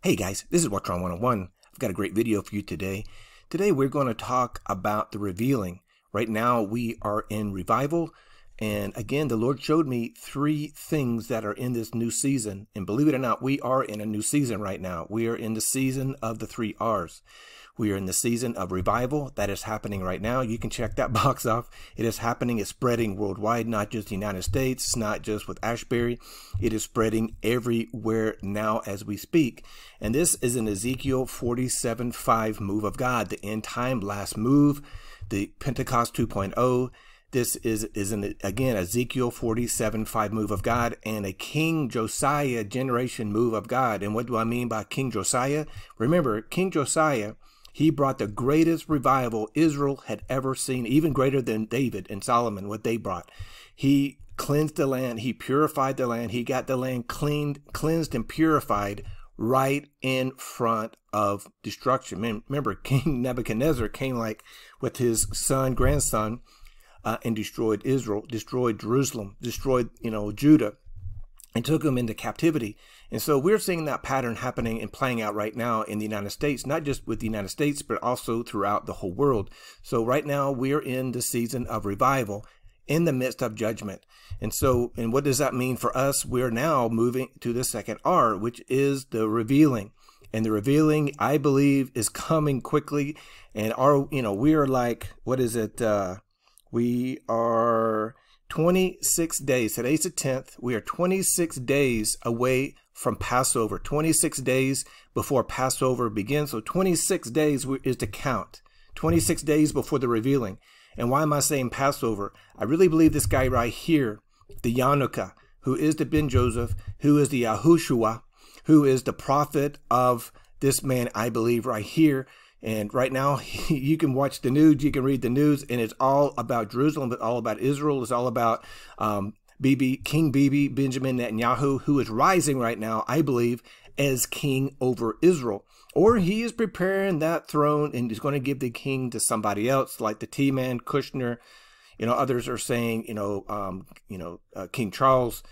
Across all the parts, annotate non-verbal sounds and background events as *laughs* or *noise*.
Hey guys, this is Watron 101. I've got a great video for you today. Today we're going to talk about the revealing. Right now we are in revival. And again, the Lord showed me three things that are in this new season. And believe it or not, we are in a new season right now. We are in the season of the three R's. We are in the season of revival that is happening right now. You can check that *laughs* box off. It is happening. It's spreading worldwide, not just the United States. It's not just with Ashbury. It is spreading everywhere now as we speak. And this is an Ezekiel 47 5 move of God, the end time last move, the Pentecost 2.0. This is, is an, again, Ezekiel 47, 5 move of God and a King Josiah generation move of God. And what do I mean by King Josiah? Remember, King Josiah he brought the greatest revival Israel had ever seen, even greater than David and Solomon, what they brought. He cleansed the land, he purified the land, he got the land cleaned, cleansed and purified right in front of destruction. Remember, *laughs* King Nebuchadnezzar came like with his son, grandson, uh, and destroyed Israel, destroyed Jerusalem, destroyed, you know, Judah, and took them into captivity. And so we're seeing that pattern happening and playing out right now in the United States, not just with the United States, but also throughout the whole world. So right now we're in the season of revival in the midst of judgment. And so, and what does that mean for us? We're now moving to the second R, which is the revealing. And the revealing, I believe, is coming quickly. And our, you know, we are like, what is it? Uh, we are 26 days. Today's the 10th. We are 26 days away from Passover, 26 days before Passover begins. So 26 days is to count, 26 days before the revealing. And why am I saying Passover? I really believe this guy right here, the Yanuka, who is the Ben Joseph, who is the Yahushua, who is the prophet of this man, I believe, right here. And right now, *laughs* you can watch the news, you can read the news, and it's all about Jerusalem, but all about Israel. It's all about um, Bibi, King Bibi, Benjamin Netanyahu, who is rising right now, I believe, as king over Israel. Or he is preparing that throne and he's going to give the king to somebody else, like the T-Man, Kushner. You know, others are saying, you know, um, you know, uh, King Charles.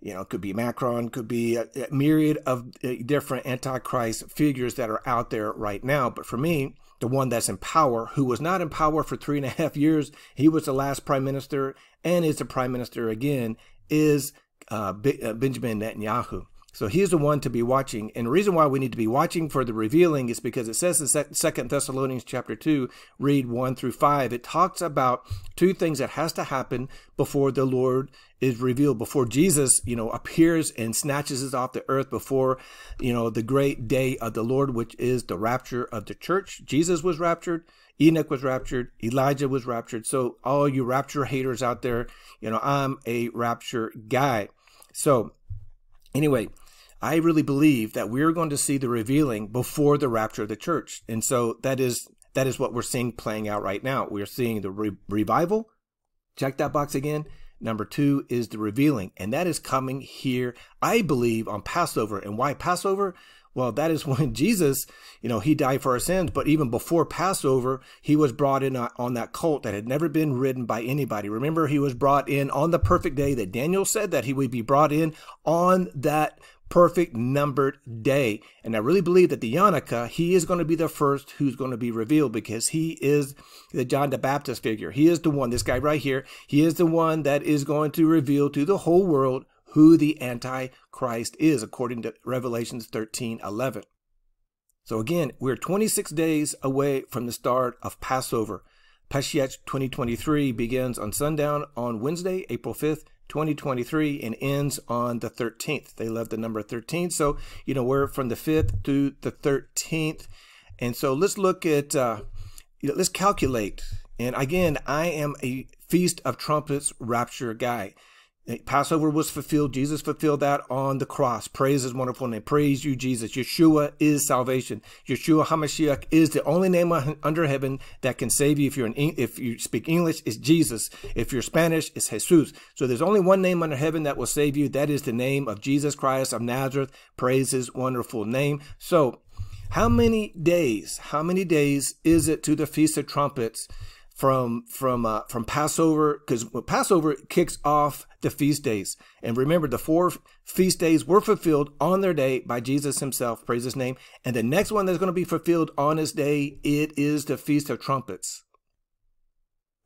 You know, could be Macron, could be a, a myriad of uh, different antichrist figures that are out there right now. But for me, the one that's in power, who was not in power for three and a half years. He was the last prime minister and is the prime minister again, is uh, uh Benjamin Netanyahu. So he's the one to be watching. And the reason why we need to be watching for the revealing is because it says in Second Thessalonians chapter 2, read 1 through 5, it talks about two things that has to happen before the Lord is revealed, before Jesus, you know, appears and snatches us off the earth, before, you know, the great day of the Lord, which is the rapture of the church. Jesus was raptured. Enoch was raptured. Elijah was raptured. So all you rapture haters out there, you know, I'm a rapture guy. So anyway, I really believe that we're going to see the revealing before the rapture of the church. And so that is that is what we're seeing playing out right now. We're seeing the re- revival. Check that box again. Number two is the revealing, and that is coming here, I believe, on Passover. And why Passover? Well, that is *laughs* when Jesus, you know, he died for our sins. But even before Passover, he was brought in uh, on that colt that had never been ridden by anybody. Remember, he was brought in on the perfect day that Daniel said that he would be brought in on that perfect numbered day. And I really believe that the Yanuka, he is going to be the first who's going to be revealed because he is the John the Baptist figure. He is the one, this guy right here, he is the one that is going to reveal to the whole world who the Antichrist is, according to Revelations 13 11. So again, we're 26 days away from the start of Passover. Pesach 2023 begins on sundown on Wednesday, April 5th, 2023 and ends on the 13th. They love the number 13. So, you know, we're from the 5th to the 13th. And so let's look at, uh, you know, let's calculate. And again, I am a Feast of Trumpets rapture guy. Passover was fulfilled. Jesus fulfilled that on the cross. Praise his wonderful name. Praise you, Jesus. Yeshua is salvation. Yeshua HaMashiach is the only name under heaven that can save you. If you're in, if you speak English, it's Jesus. If you're Spanish, it's Jesus. So there's only one name under heaven that will save you. That is the name of Jesus Christ of Nazareth. Praise his wonderful name. So how many days, how many days is it to the Feast of Trumpets from from uh, from Passover because Passover kicks off the feast days. And remember, the four feast days were fulfilled on their day by Jesus Himself. Praise His name. And the next one that's going to be fulfilled on His day, it is the Feast of Trumpets.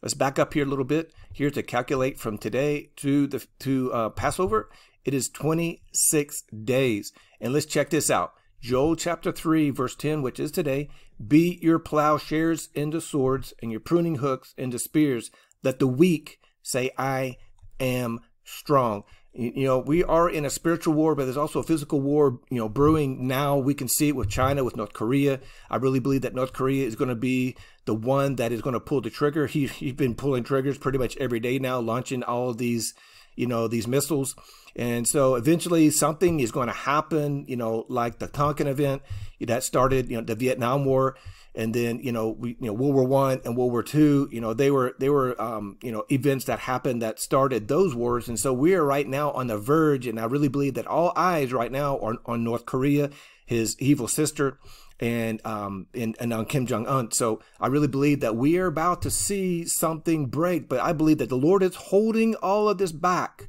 Let's back up here a little bit here to calculate from today to the to uh, Passover. It is 26 days. And let's check this out. Joel chapter 3, verse 10, which is today, beat your plowshares into swords and your pruning hooks into spears. that the weak say, I am strong. You know, we are in a spiritual war, but there's also a physical war, you know, brewing now. We can see it with China, with North Korea. I really believe that North Korea is going to be the one that is going to pull the trigger. He, he's been pulling triggers pretty much every day now, launching all of these, you know, these missiles. And so eventually something is going to happen, you know, like the Tonkin event that started, you know, the Vietnam War. And then, you know, we, you know, World War One and World War Two, you know, they were, they were, um, you know, events that happened that started those wars. And so we are right now on the verge. And I really believe that all eyes right now are on North Korea, his evil sister, and um and, and on Kim Jong Un. So I really believe that we are about to see something break, but I believe that the Lord is holding all of this back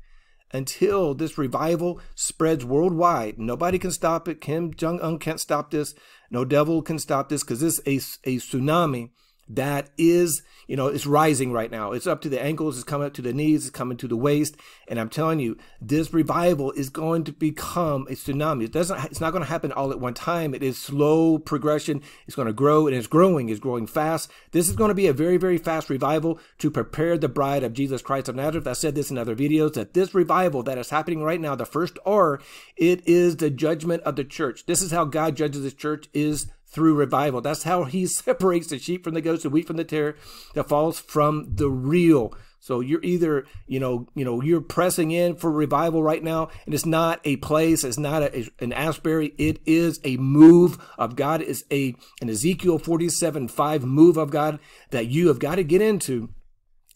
until this revival spreads worldwide. Nobody can stop it. Kim Jong Un can't stop this. No devil can stop this because this is a, a tsunami that is, you know, it's rising right now. It's up to the ankles, it's coming up to the knees, it's coming to the waist. And I'm telling you, this revival is going to become a tsunami. It doesn't, it's not going to happen all at one time. It is slow progression. It's going to grow and it's growing, it's growing fast. This is going to be a very, very fast revival to prepare the bride of Jesus Christ of Nazareth. I said this in other videos that this revival that is happening right now, the first R, it is the judgment of the church. This is how God judges his church is through revival. That's how he *laughs* separates the sheep from the goats, the wheat from the tare, that falls from the real. So you're either, you know, you know, you're pressing in for revival right now, and it's not a place, it's not a, an Asbury, it is a move of God. It's a an Ezekiel 47 5 move of God that you have got to get into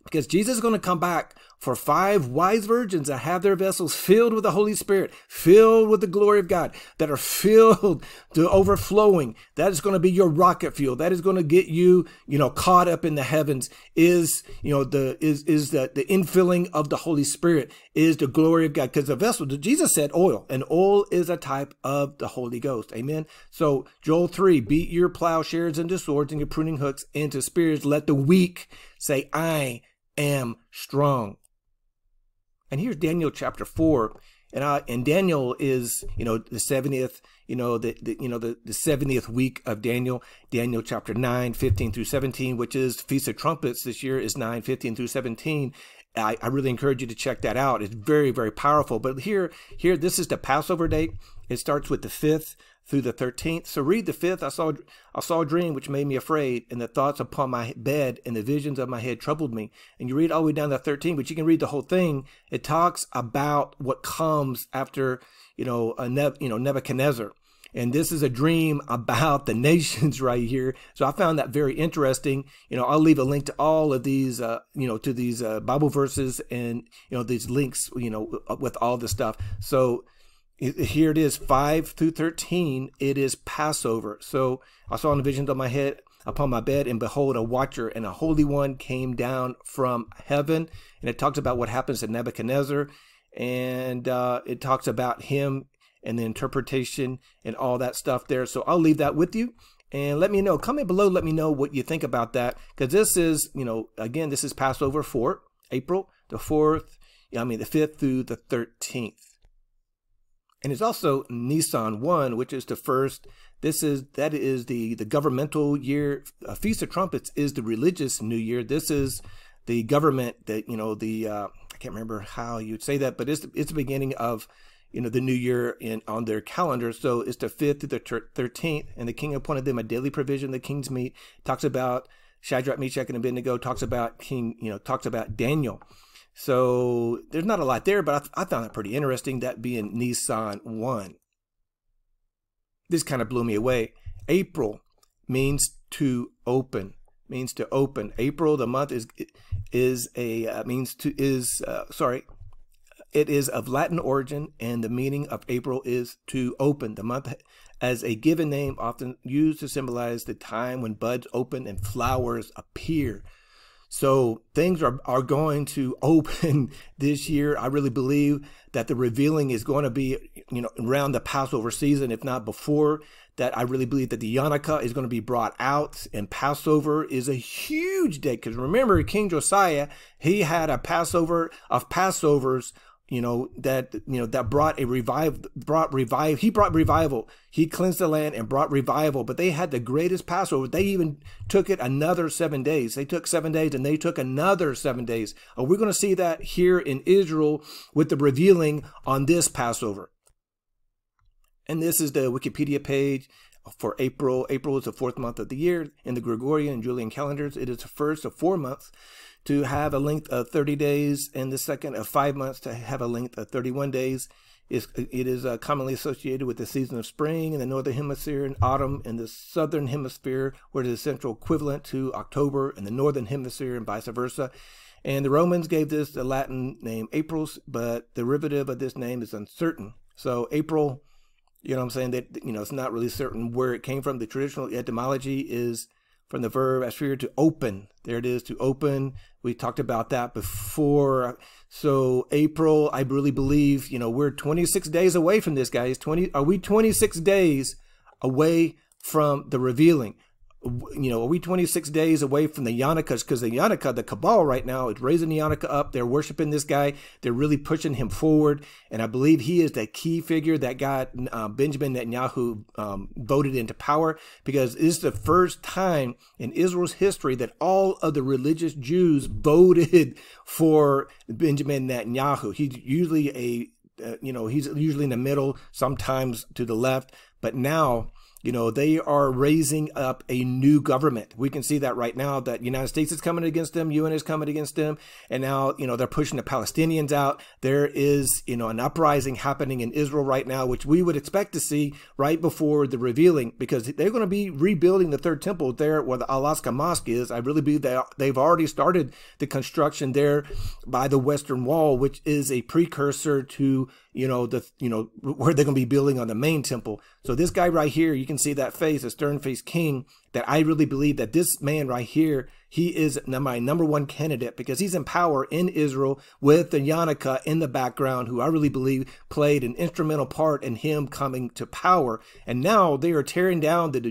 because Jesus is going to come back for five wise virgins that have their vessels filled with the Holy Spirit, filled with the glory of God, that are filled to overflowing. That is going to be your rocket fuel. That is going to get you, you know, caught up in the heavens. Is you know the is is the the infilling of the Holy Spirit is the glory of God because the vessel. Jesus said oil, and oil is a type of the Holy Ghost. Amen. So Joel three, beat your plowshares into swords and your pruning hooks into spears. Let the weak say, I am strong. And here's Daniel chapter four, and uh, and Daniel is you know the seventieth you know the, the you know the the seventieth week of Daniel. Daniel chapter 9, 15 through seventeen, which is Feast of Trumpets this year is 9, 15 through seventeen. I, I really encourage you to check that out. It's very very powerful. But here here this is the Passover date. It starts with the fifth through the 13th. So read the fifth. I saw, I saw a dream which made me afraid, and the thoughts upon my bed and the visions of my head troubled me. And you read all the way down to 13, but you can read the whole thing. It talks about what comes after, you know, a you know, Nebuchadnezzar. And this is a dream about the *laughs* nations right here. So I found that very interesting. You know, I'll leave a link to all of these, uh, you know, to these uh, Bible verses and, you know, these links, you know, with all the stuff. So, here it is 5 through 13 it is passover so i saw in the visions of my head upon my bed and behold a watcher and a holy one came down from heaven and it talks about what happens to nebuchadnezzar and uh, it talks about him and the interpretation and all that stuff there so i'll leave that with you and let me know comment below let me know what you think about that because this is you know again this is passover 4 april the 4th i mean the 5th through the 13th and it's also Nisan 1, which is the first. This is that is the the governmental year. A Feast of Trumpets is the religious New Year. This is the government that you know the uh, I can't remember how you'd say that, but it's it's the beginning of you know the new year in on their calendar. So it's the fifth to the thirteenth, and the king appointed them a daily provision. The king's meat talks about Shadrach, Meshach, and Abednego. Talks about King, you know, talks about Daniel. So there's not a lot there, but I, I found that pretty interesting, that being Nisan 1. This kind of blew me away. April means to open, means to open. April, the month is is a uh, means to is uh, sorry, it is of Latin origin, and the meaning of April is to open. The month as a given name, often used to symbolize the time when buds open and flowers appear. So things are, are going to *laughs* open this year. I really believe that the revealing is going to be, you know, around the Passover season, if not before. That I really believe that the Yanuka is going to be brought out, and Passover is a huge day. Because remember, King Josiah, he had a Passover of Passovers you know that you know that brought a revive brought revive he brought revival. He cleansed the land and brought revival but they had the greatest passover. They even took it another seven days. They took seven days and they took another seven days. Are we going to see that here in israel with the revealing on this passover? And this is the wikipedia page for april. April is the fourth month of the year in the gregorian and julian calendars. It is the first of four months to have a length of 30 days and the second of five months to have a length of 31 days. It's, it is uh, commonly associated with the season of spring in the northern hemisphere and autumn in the southern hemisphere, where it is central equivalent to October in the northern hemisphere and vice versa. And the Romans gave this the Latin name Aprilis, but the derivative of this name is uncertain. So April, you know what I'm saying, that you know, it's not really certain where it came from. The traditional etymology is from the verb aperire to open. There it is to open. We talked about that before. So April, I really believe, you know, we're 26 days away from this, guys. 20 are we 26 days away from the revealing? You know, are we 26 days away from the Yanukas? Because the Yanuka, the cabal right now is raising the Yanuka up. They're worshiping this guy. They're really pushing him forward. And I believe he is the key figure that got uh, Benjamin Netanyahu um, voted into power because it's the first time in Israel's history that all of the religious Jews voted *laughs* for Benjamin Netanyahu. He's usually a uh, you know, he's usually in the middle, sometimes to the left, but now you know, they are raising up a new government. We can see that right now that United States is coming against them, UN is coming against them, and now, you know, they're pushing the Palestinians out. There is, you know, an uprising happening in Israel right now, which we would expect to see right before the revealing because they're going to be rebuilding the third temple there where the Al-Aqsa Mosque is. I really believe that they've already started the construction there by the Western Wall, which is a precursor to you know, the, you know, *laughs* where they're going to be building on the main temple. So this guy right here, you can see that face, a stern faced king, that I really believe that this man right here, he is my number one candidate because he's in power in Israel with the Yanuka in the background, who I really believe played an instrumental part in him coming to power. And now they are tearing down the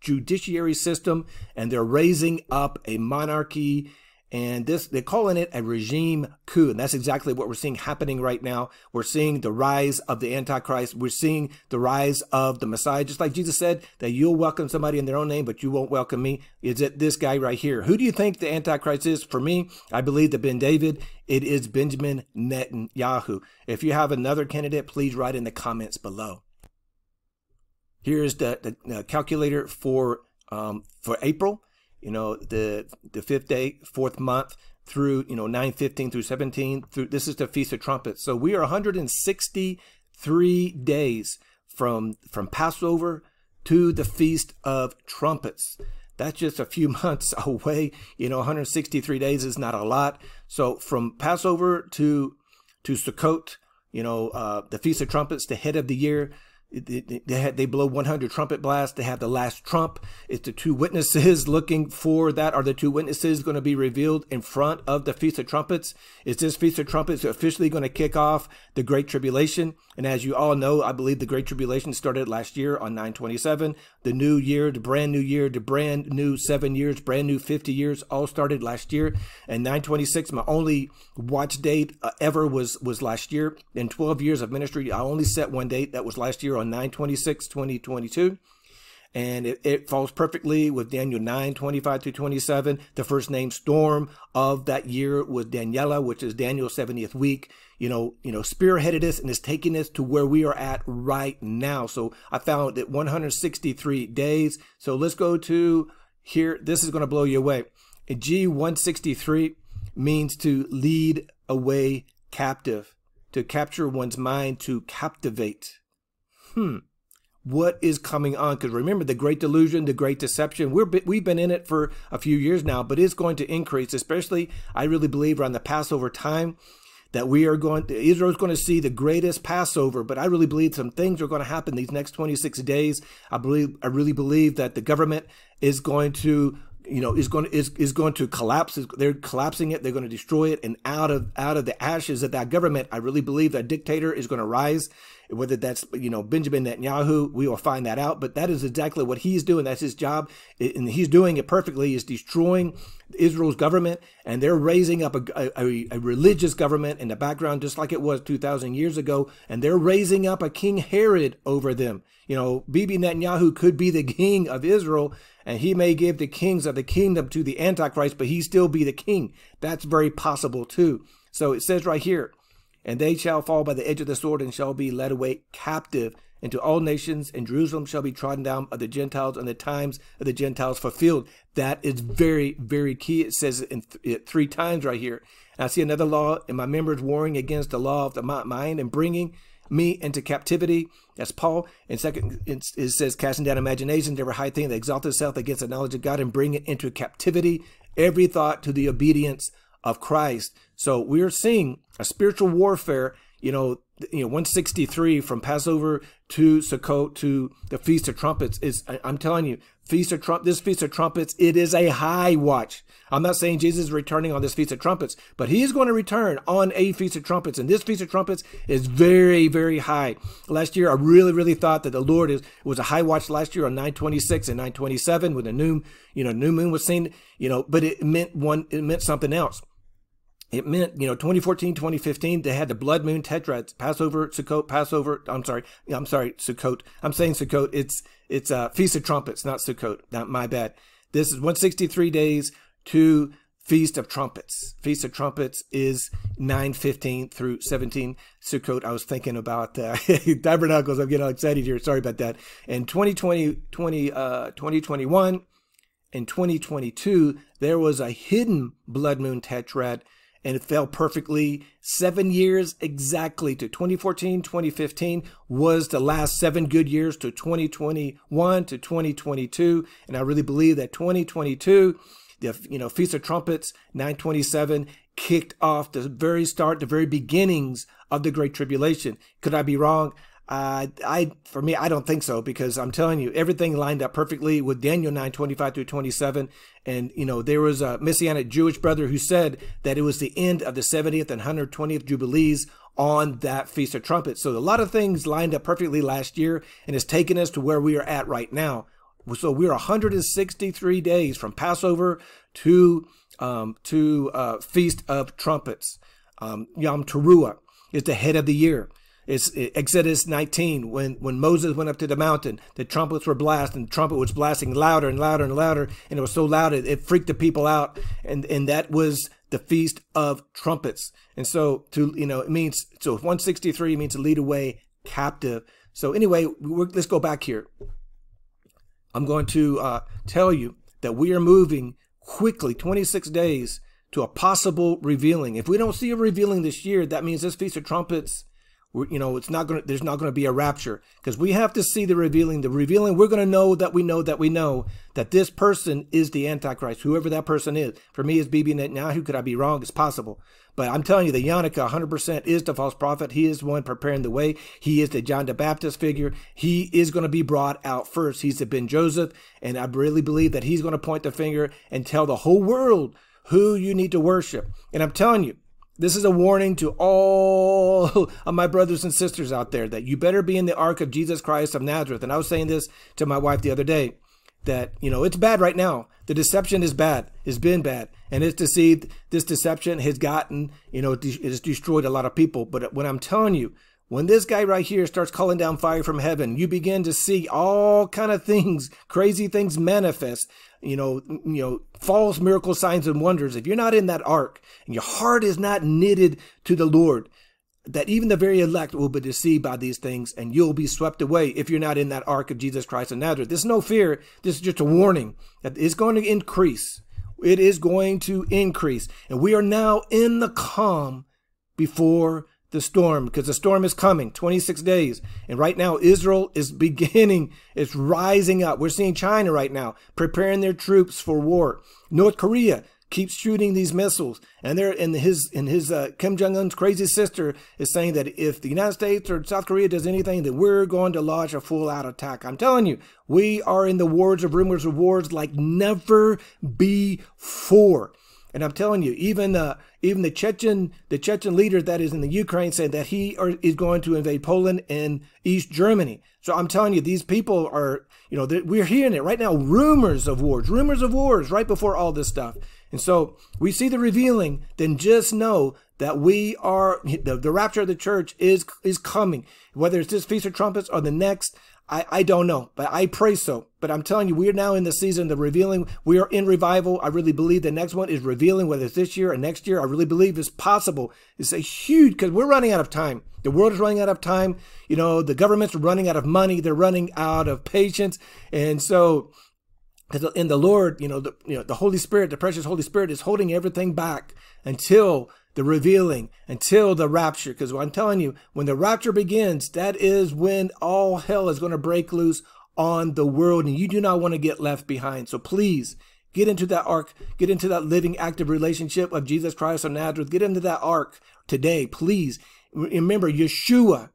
judiciary system and they're raising up a monarchy and this, they're calling it a regime coup. And that's exactly what we're seeing happening right now. We're seeing the rise of the Antichrist. We're seeing the rise of the Messiah. Just like Jesus said that you'll welcome somebody in their own name, but you won't welcome me. Is it this guy right here? Who do you think the Antichrist is? For me, I believe that Ben David, it is Benjamin Netanyahu. If you have another candidate, please write in the comments below. Here's the, the calculator for um, for April you know, the the fifth day, fourth month through, you know, 9, 15 through 17. Through this is the Feast of Trumpets. So we are 163 days from from Passover to the Feast of Trumpets. That's just a few *laughs* months away. You know, 163 days is not a lot. So from Passover to to Sukkot, you know, uh, the Feast of Trumpets, the head of the year, they had they blow 100 trumpet blasts. They have the last trump. It's the two witnesses looking for that. Are the two witnesses going to be revealed in front of the Feast of Trumpets? Is this Feast of Trumpets officially going to kick off the Great Tribulation? And as you all know, I believe the Great Tribulation started last year on 927. The new year, the brand new year, the brand new seven years, brand new 50 years, all started last year. And 926, my only watch date uh, ever was was last year. In 12 years of ministry, I only set one date. That was last year on 926, 2022. And it, it, falls perfectly with Daniel 9, 25 to 27. The first name storm of that year was Daniela, which is Daniel's 70th week. You know, you know, spearheaded us and is taking us to where we are at right now. So I found that 163 days. So let's go to here. This is going to blow you away. G 163 means to lead away captive, to capture one's mind, to captivate hmm, what is coming on? Because remember, the great delusion, the great deception, we're, we've been in it for a few years now, but it's going to increase, especially, I really believe, around the Passover time that we are going Israel is going to see the greatest Passover, but I really believe some things are going to happen these next 26 days. I believe, I really believe that the government is going to you know is going to, is is going to collapse. They're collapsing it. They're going to destroy it. And out of out of the ashes of that government, I really believe that dictator is going to rise. Whether that's you know Benjamin Netanyahu, we will find that out. But that is exactly what he's doing. That's his job, and he's doing it perfectly. Is destroying Israel's government, and they're raising up a, a, a religious government in the background, just like it was two thousand years ago. And they're raising up a King Herod over them. You know, Bibi Netanyahu could be the king of Israel, and he may give the kings of the kingdom to the Antichrist, but he still be the king. That's very possible too. So it says right here, and they shall fall by the edge of the sword and shall be led away captive into all nations, and Jerusalem shall be trodden down of the Gentiles, and the times of the Gentiles fulfilled. That is very, very key. It says it, th- it three times right here. And I see another law, and my members warring against the law of the mind and bringing me into captivity. That's Paul. In second, it says, casting down imaginations, every high thing that exalts itself against the knowledge of God, and bring it into captivity, every thought to the obedience of Christ. So we're seeing a spiritual warfare. You know, you know, 163 from Passover to Sukkot to the Feast of Trumpets is. I'm telling you, Feast of Trump. This Feast of Trumpets, it is a high watch. I'm not saying Jesus is returning on this Feast of Trumpets, but he is going to return on a Feast of Trumpets. And this Feast of Trumpets is very, very high. Last year, I really, really thought that the Lord is was a high watch last year on 926 and 927 when the new, you know, new moon was seen, you know, but it meant one, it meant something else. It meant, you know, 2014, 2015, they had the blood moon tetrads, Passover, Sukkot, Passover. I'm sorry. I'm sorry, Sukkot. I'm saying Sukkot. It's, it's, uh, Feast of Trumpets, not Sukkot. Not my bad. This is 163 days to Feast of Trumpets. Feast of Trumpets is 915 through 17. Sukkot, I was thinking about uh, *laughs* tabernacles. I'm getting excited here. Sorry about that. And 2020, 20, uh, 2021 and 2022, there was a hidden blood moon tetrad and it fell perfectly. Seven years exactly to 2014, 2015 was the last seven good years to 2021 to 2022. And I really believe that 2022 the you know Feast of Trumpets 927 kicked off the very start, the very beginnings of the Great Tribulation. Could I be wrong? Uh, I for me, I don't think so because I'm telling you, everything lined up perfectly with Daniel 9, 25 through 27. And, you know, there was a Messianic Jewish brother who said that it was the end of the 70th and 120th Jubilees on that Feast of Trumpets. So a lot of things lined up perfectly last year and has taken us to where we are at right now. So we're 163 days from Passover to um, to uh, Feast of Trumpets. Um, Yom Teruah is the head of the year. It's Exodus 19 when when Moses went up to the mountain, the trumpets were blasting. and the trumpet was blasting louder and louder and louder, and it was so loud it, it freaked the people out. And and that was the feast of trumpets. And so to you know it means so 163 means to lead away captive. So anyway, let's go back here. I'm going to uh, tell you that we are moving quickly, 26 days, to a possible revealing. If we don't see a revealing this year, that means this Feast of Trumpets, you know, it's not going. to There's not going to be a rapture because we have to see the revealing. The revealing, we're going to know that we know that we know that this person is the Antichrist, whoever that person is. For me, is Bibi Netanyahu. Could I be wrong? It's possible. But I'm telling you, the Yanuka 100% is the false prophet. He is one preparing the way. He is the John the Baptist figure. He is going to be brought out first. He's the Ben Joseph. And I really believe that he's going to point the finger and tell the whole world who you need to worship. And I'm telling you, this is a warning to all of my brothers and sisters out there that you better be in the ark of Jesus Christ of Nazareth. And I was saying this to my wife the other day that, you know, it's bad right now. The deception is bad, it's been bad, and it's deceived. This deception has gotten, you know, it has destroyed a lot of people. But when I'm telling you, when this guy right here starts calling down fire from heaven, you begin to see all kind of things, crazy things manifest. You know, you know, false miracle signs and wonders. If you're not in that ark and your heart is not knitted to the Lord, that even the very elect will be deceived by these things and you'll be swept away if you're not in that ark of Jesus Christ of Nazareth. There's no fear. This is just a warning that it's going to increase. It is going to increase. And we are now in the calm before the storm because the storm is coming 26 days and right now israel is *laughs* beginning it's rising up we're seeing china right now preparing their troops for war north korea keeps shooting these missiles, and they're in his in his uh, Kim Jong Un's crazy sister is saying that if the United States or South Korea does anything, that we're going to launch a full out attack. I'm telling you, we are in the wars of rumors of wars like never before. And I'm telling you, even uh, even the Chechen the Chechen leader that is in the Ukraine said that he are, is going to invade Poland and East Germany. So I'm telling you, these people are you know we're hearing it right now. Rumors of wars, rumors of wars, right before all this stuff. And so we see the revealing. Then just know that we are the, the rapture of the church is is coming. Whether it's this feast of trumpets or the next, I, I don't know, but I pray so. But I'm telling you, we are now in the season of revealing. We are in revival. I really believe the next one is revealing, whether it's this year or next year. I really believe it's possible. It's a huge, because we're running out of time. The world is running out of time. You know, the government's running out of money. They're running out of patience. And so, in the Lord, you know, the, you know, the Holy Spirit, the precious Holy Spirit is holding everything back until the revealing until the rapture. Because I'm telling you, when the rapture begins, that is when all hell is going to break loose on the world, and you do not want to get left behind. So please get into that ark, get into that living, active relationship of Jesus Christ of Nazareth. Get into that ark today, please. Remember, Yeshua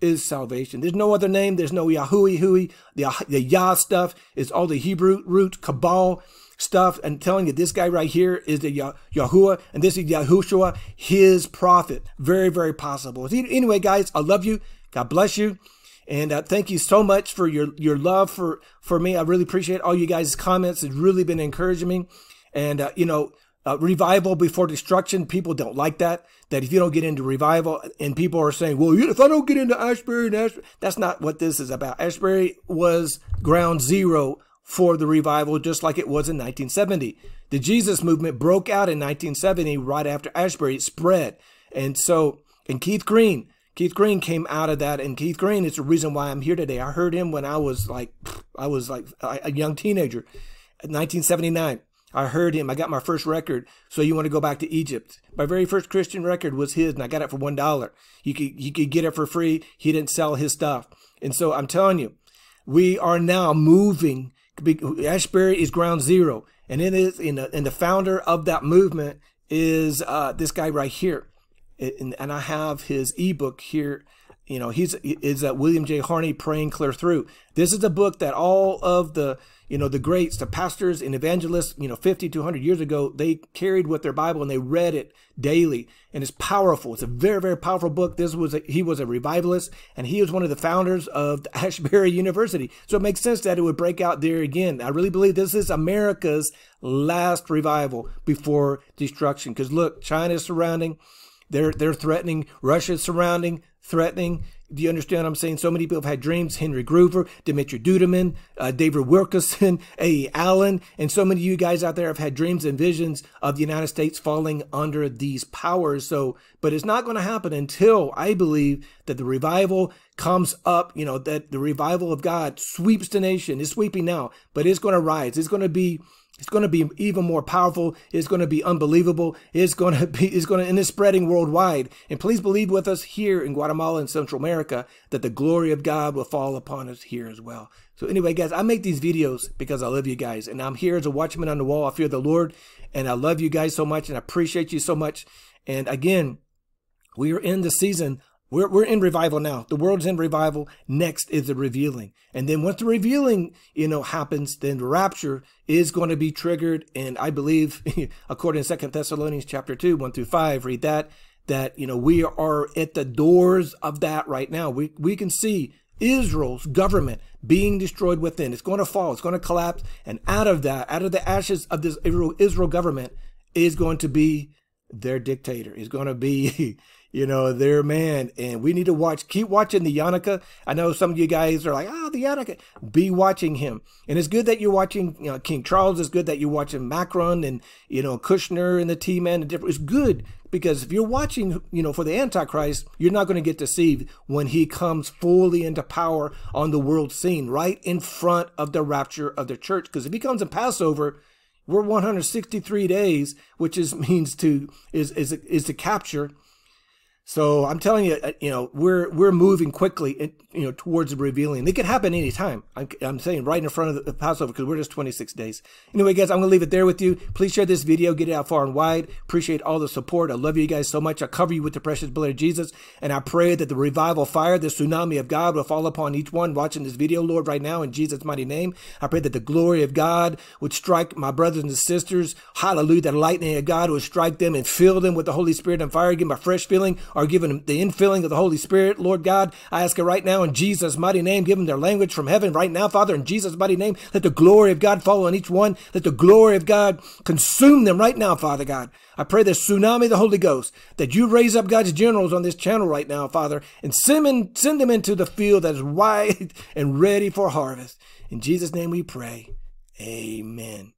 is salvation. There's no other name. There's no Yahui Hui. The, the Yah stuff is all the Hebrew root, Kabal stuff and telling you this guy right here is the Yah- Yahuwah and this is Yahushua, his prophet. Very, very possible. Anyway, guys, I love you. God bless you. And uh, thank you so much for your, your love for, for me. I really appreciate all you guys' comments. It's really been encouraging me. And, uh, you know, uh, revival before destruction, people don't like that. That if you don't get into revival, and people are saying, well, if I don't get into Ashbury and Asbury, that's not what this is about. Ashbury was ground zero for the revival, just like it was in 1970. The Jesus movement broke out in 1970, right after Ashbury. It spread. And so, and Keith Green, Keith Green came out of that. And Keith Green is the reason why I'm here today. I heard him when I was like, I was like a young teenager, 1979. I heard him. I got my first record. So you want to go back to Egypt? My very first Christian record was his, and I got it for one dollar. You could you could get it for free. He didn't sell his stuff, and so I'm telling you, we are now moving Ashbury is ground zero, and it is in the, and the founder of that movement is uh, this guy right here, and, and I have his ebook here. You know, he's is uh, William J. Harney praying clear through. This is a book that all of the you know, the greats, the pastors and evangelists, you know, 50 to 100 years ago, they carried with their Bible and they read it daily. And it's powerful. It's a very, very powerful book. This was, a, he was a revivalist and he was one of the founders of the *laughs* Asbury University. So it makes sense that it would break out there again. I really believe this is America's last revival before destruction. Because look, China is surrounding. They're, they're threatening. Russia's surrounding, threatening. Do you understand what I'm saying? So many people have had dreams. Henry Gruver, Dimitri Duduman, uh, David Wilkerson, *laughs* A. Allen, and so many of you guys out there have had dreams and visions of the United States falling under these powers. So, but it's not going to happen until I believe that the revival comes up, you know, that the revival of God sweeps the nation. It's sweeping now, but it's going to rise. It's going to be it's going to be even more powerful. It's going to be unbelievable. It's going *laughs* to be, it's going to, and it's spreading worldwide. And please believe with us here in Guatemala and Central America that the glory of God will fall upon us here as well. So anyway, guys, I make these videos because I love you guys and I'm here as a watchman on the wall. I fear the Lord and I love you guys so much and I appreciate you so much. And again, we are in the season we're, we're in revival now. The world's in revival. Next is the revealing. And then once the revealing, you know, happens, then the rapture is going to be triggered. And I believe, *laughs* according to Second Thessalonians chapter 2, 1 through 5, read that, that, you know, we are at the doors of that right now. We, we can see Israel's government being destroyed within. It's going to fall. It's going to collapse. And out of that, out of the ashes of this Israel, Israel government is going to be their dictator. Is going to be *laughs* you know, their man. And we need to watch, keep watching the Yanuka. I know some of you guys are like, ah, oh, the Yanuka. Be watching him. And it's good that you're watching you know, King Charles. It's good that you're watching Macron and, you know, Kushner and the T-Man. It's good because if you're watching, you know, for the Antichrist, you're not going to get deceived when he comes fully into power on the world scene, right in front of the rapture of the church. Because if he comes in Passover, we're 163 days, which is *laughs* means to is is is to capture So I'm telling you, uh, you know, we're we're moving quickly, you know, towards revealing. It could happen anytime. I'm, I'm saying right in front of the Passover because we're just 26 days. Anyway, guys, I'm gonna leave it there with you. Please share this video, get it out far and wide. Appreciate all the support. I love you guys so much. I cover you with the precious blood of Jesus, and I pray that the revival fire, the tsunami of God, will fall upon each one watching this video, Lord, right now in Jesus' mighty name. I pray that the glory of God would strike my brothers and sisters. Hallelujah! That lightning of God would strike them and fill them with the Holy Spirit and fire. Give them a fresh feeling are given the infilling of the Holy Spirit. Lord God, I ask it right now in Jesus' mighty name. Give them their language from heaven right now, Father, in Jesus' mighty name. Let the glory of God fall on each one. Let the glory of God consume them right now, Father God. I pray the tsunami the Holy Ghost, that you raise up God's generals on this channel right now, Father, and send them, send them into the field that is wide *laughs* and ready for harvest. In Jesus' name we pray. Amen.